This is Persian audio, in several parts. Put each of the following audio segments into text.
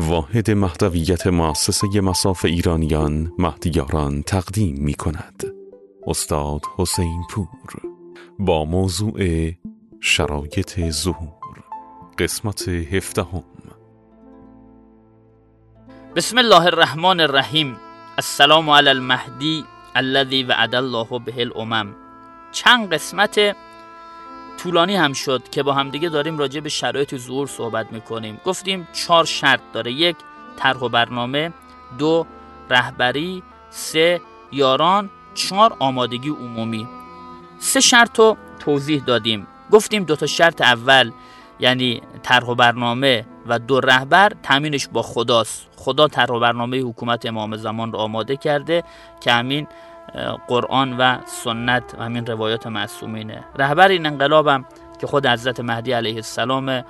واحد مهدویت مؤسسه مساف ایرانیان مهدیاران تقدیم می کند استاد حسین پور. با موضوع شرایط ظهور. قسمت هفدهم. بسم الله الرحمن الرحیم. السلام علی المهدی الذي وعد الله به الامم. چند قسمت طولانی هم شد که با همدیگه داریم راجع به شرایط ظهور صحبت می‌کنیم. گفتیم چهار شرط داره. یک طرح و برنامه. دو رهبری. سه یاران. چهار آمادگی عمومی. سه شرط رو توضیح دادیم. گفتیم دو تا شرط اول یعنی طرح و برنامه و دو رهبر تامینش با خداست. خدا طرح و برنامه حکومت امام زمان رو آماده کرده که همین قرآن و سنت و همین روایات معصومینه. رهبر این انقلابم که خود حضرت مهدی علیه السلام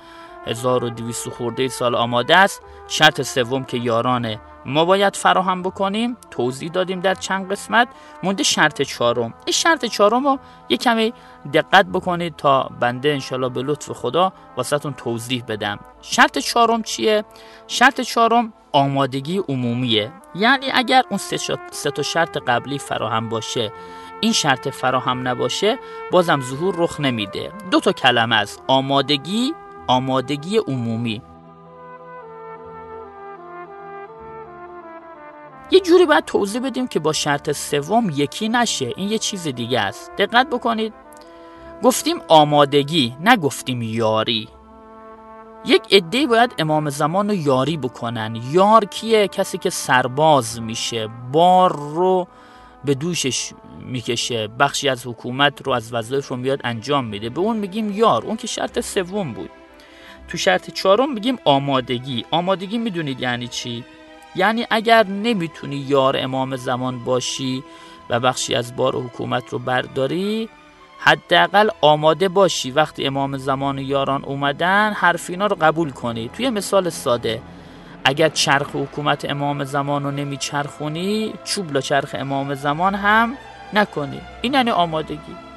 1200 خورده سال آماده است شرط سوم که یاران ما باید فراهم بکنیم توضیح دادیم در چند قسمت مونده شرط چهارم. این شرط چهارم رو یه کمی دقت بکنید تا بنده انشالله به لطف خدا واسهتون توضیح بدم. شرط چهارم چیه؟ شرط چهارم آمادگی عمومیه. یعنی اگر اون سه تا شرط قبلی فراهم باشه این شرط فراهم نباشه بازم ظهور رخ نمیده. دو تا کلمه است. آمادگی آمادگی عمومی. یه جوری باید توضیح بدیم که با شرط سوم یکی نشه. این یه چیز دیگه است. دقت بکنید. گفتیم آمادگی نگفتیم یاری. یک عده باید امام زمان رو یاری بکنن. یار کیه؟ کسی که سرباز میشه. بار رو به دوشش می‌کشه. بخشی از حکومت رو از وظایف رو میاد انجام میده. به اون میگیم یار. اون که شرط سوم بود. تو شرط چهارم میگیم آمادگی. آمادگی می‌دونید یعنی چی؟ یعنی اگر نمی‌تونی یار امام زمان باشی و بخشی از بار حکومت رو برداری حداقل آماده باشی وقتی امام زمان و یاران اومدن حرفینا رو قبول کنی. توی مثال ساده اگر چرخ حکومت امام زمان رو نمیچرخونی چوب چرخ امام زمان هم نکنی. این یعنی آمادگی.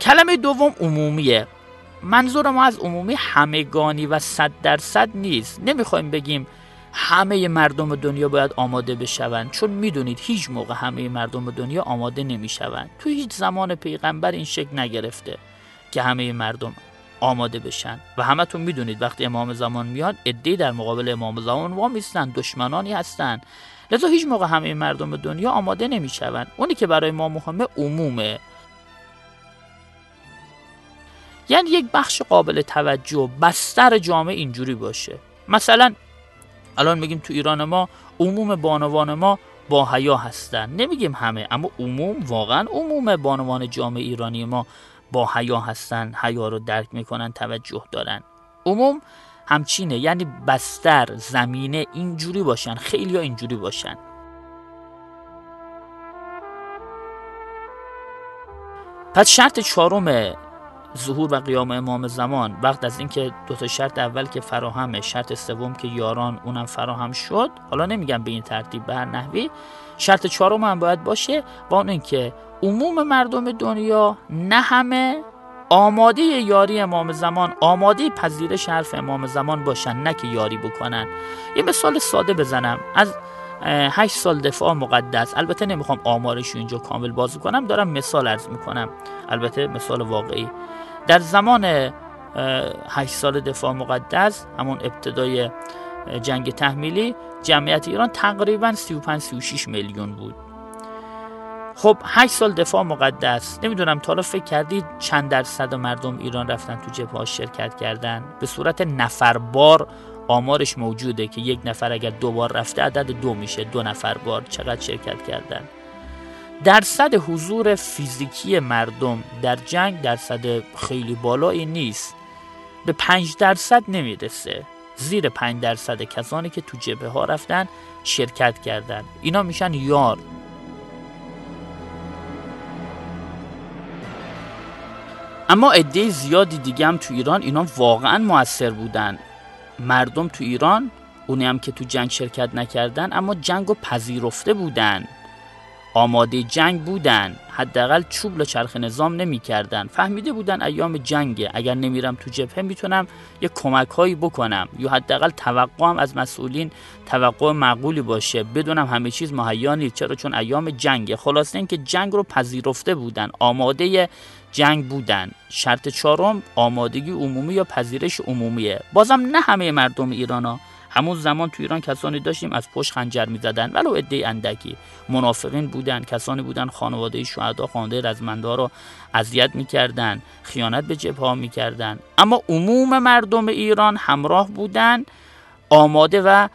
کلمه دوم عمومیه. منظور ما از عمومی همگانی و صد درصد نیست. نمی‌خوایم بگیم همه مردم دنیا باید آماده بشوند چون می‌دونید هیچ موقع همه مردم دنیا آماده نمی‌شوند. تو هیچ زمان پیغمبر این شکل نگرفته که همه مردم آماده بشن. و همتون می‌دونید وقتی امام زمان میاد ادهی در مقابل امام زمان وا میستن دشمنانی هستن. لذا هیچ موقع همه مردم دنیا آماده نمی‌شوند. اونی که برای ما مهمه عمومه. یعنی یک بخش قابل توجه بستر جامعه اینجوری باشه. مثلا الان میگیم تو ایران ما عموم بانوان ما با حیا هستن. نمیگیم همه اما عموم واقعا عموم بانوان جامعه ایرانی ما با حیا هستن حیا رو درک می‌کنن توجه دارن. عموم همچینه یعنی بستر زمینه اینجوری باشن خیلی ها اینجوری باشن. پس شرط چهارم ظهور و قیام امام زمان. وقت از اینکه دو تا شرط اول که فراهمه شرط سوم که یاران اونم فراهم شد. حالا نمیگم به این ترتیب به هر نحوی. شرط چهارم هم باید باشه با اون اینکه عموم مردم دنیا نه همه آماده یاری امام زمان آماده پذیرش حرف امام زمان باشن نه که یاری بکنن. یه مثال ساده بزنم. از هشت سال دفاع مقدس. البته نمی‌خوام آمارش اینجا کامل بازی کنم دارم مثال ارز می‌کنم. البته مثال واقعی. در زمان هشت سال دفاع مقدس همون ابتدای جنگ تحمیلی جمعیت ایران تقریبا 35 36 میلیون بود. خب 8 سال دفاع مقدس. نمی‌دونم تا فکر کردید چند درصد مردم ایران رفتن تو جبهه شرکت کردن؟ به صورت نفربار آمارش موجوده که یک نفر اگر دو بار رفته عدد دو میشه دو نفر بار چقدر شرکت کردن. درصد حضور فیزیکی مردم در جنگ درصد خیلی بالایی نیست. به پنج درصد نمی‌رسه. زیر پنج درصد کسانی که تو جبهه ها رفتن شرکت کردن. اینا میشن یار. اما عده زیادی دیگه هم تو ایران اینا واقعا موثر بودن. مردم تو ایران اونی هم که تو جنگ شرکت نکردن اما جنگ رو پذیرفته بودن. آماده جنگ بودن حداقل چوب چرخ نظام نمی‌کردن. فهمیده بودن ایام جنگه. اگر نمیرم تو جبهه می‌تونم یه کمک هایی بکنم. یا حداقل توقعم از مسئولین توقع معقولی باشه. بدونم همه چیز مهیا نیست. چرا؟ چون ایام جنگه. خلاصه اینکه جنگ رو پذیرفته بودن. آماده جنگ بودن. شرط چهارم آمادگی عمومی یا پذیرش عمومیه. بازم نه همه مردم ایران ها همون زمان تو ایران کسانی داشتیم از پشت خنجر می‌زدن. ولو عده اندکی. منافقین بودن کسانی بودن خانواده شهدا خانواده رزمنده رو اذیت می‌کردن خیانت به جبهه ها می‌کردن. اما عموم مردم ایران همراه بودن آماده و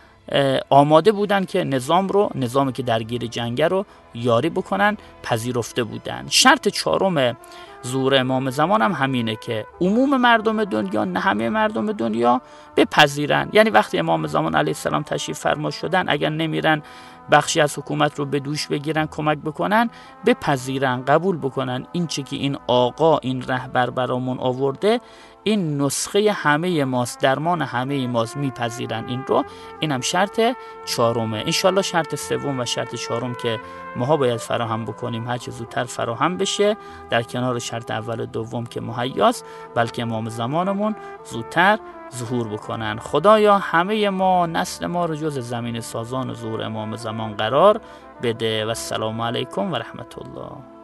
آماده بودن که نظام رو نظامی که درگیر جنگه رو یاری بکنن پذیرفته بودن. شرط چهارم زور امام زمان هم همینه که عموم مردم دنیا نه همه مردم دنیا بپذیرن. یعنی وقتی امام زمان علیه السلام تشریف فرما شدن اگر نمیرن بخشی از حکومت رو به دوش بگیرن کمک بکنن بپذیرن قبول بکنن. این چی که این آقا این رهبر برامون آورده این نسخه همه ماست درمان همه ماست میپذیرن این رو. این هم شرط چهارمه. انشالله شرط سوم و شرط چهارم که ماها باید فراهم بکنیم. هرچه زودتر فراهم بشه در کنار شرط اول و دوم که مهیاست بلکه امام زمانمون زودتر ظهور بکنن. خدایا همه ما نسل ما رو جز زمین سازان و ظهور امام زمان قرار بده. و السلام علیکم و رحمت الله.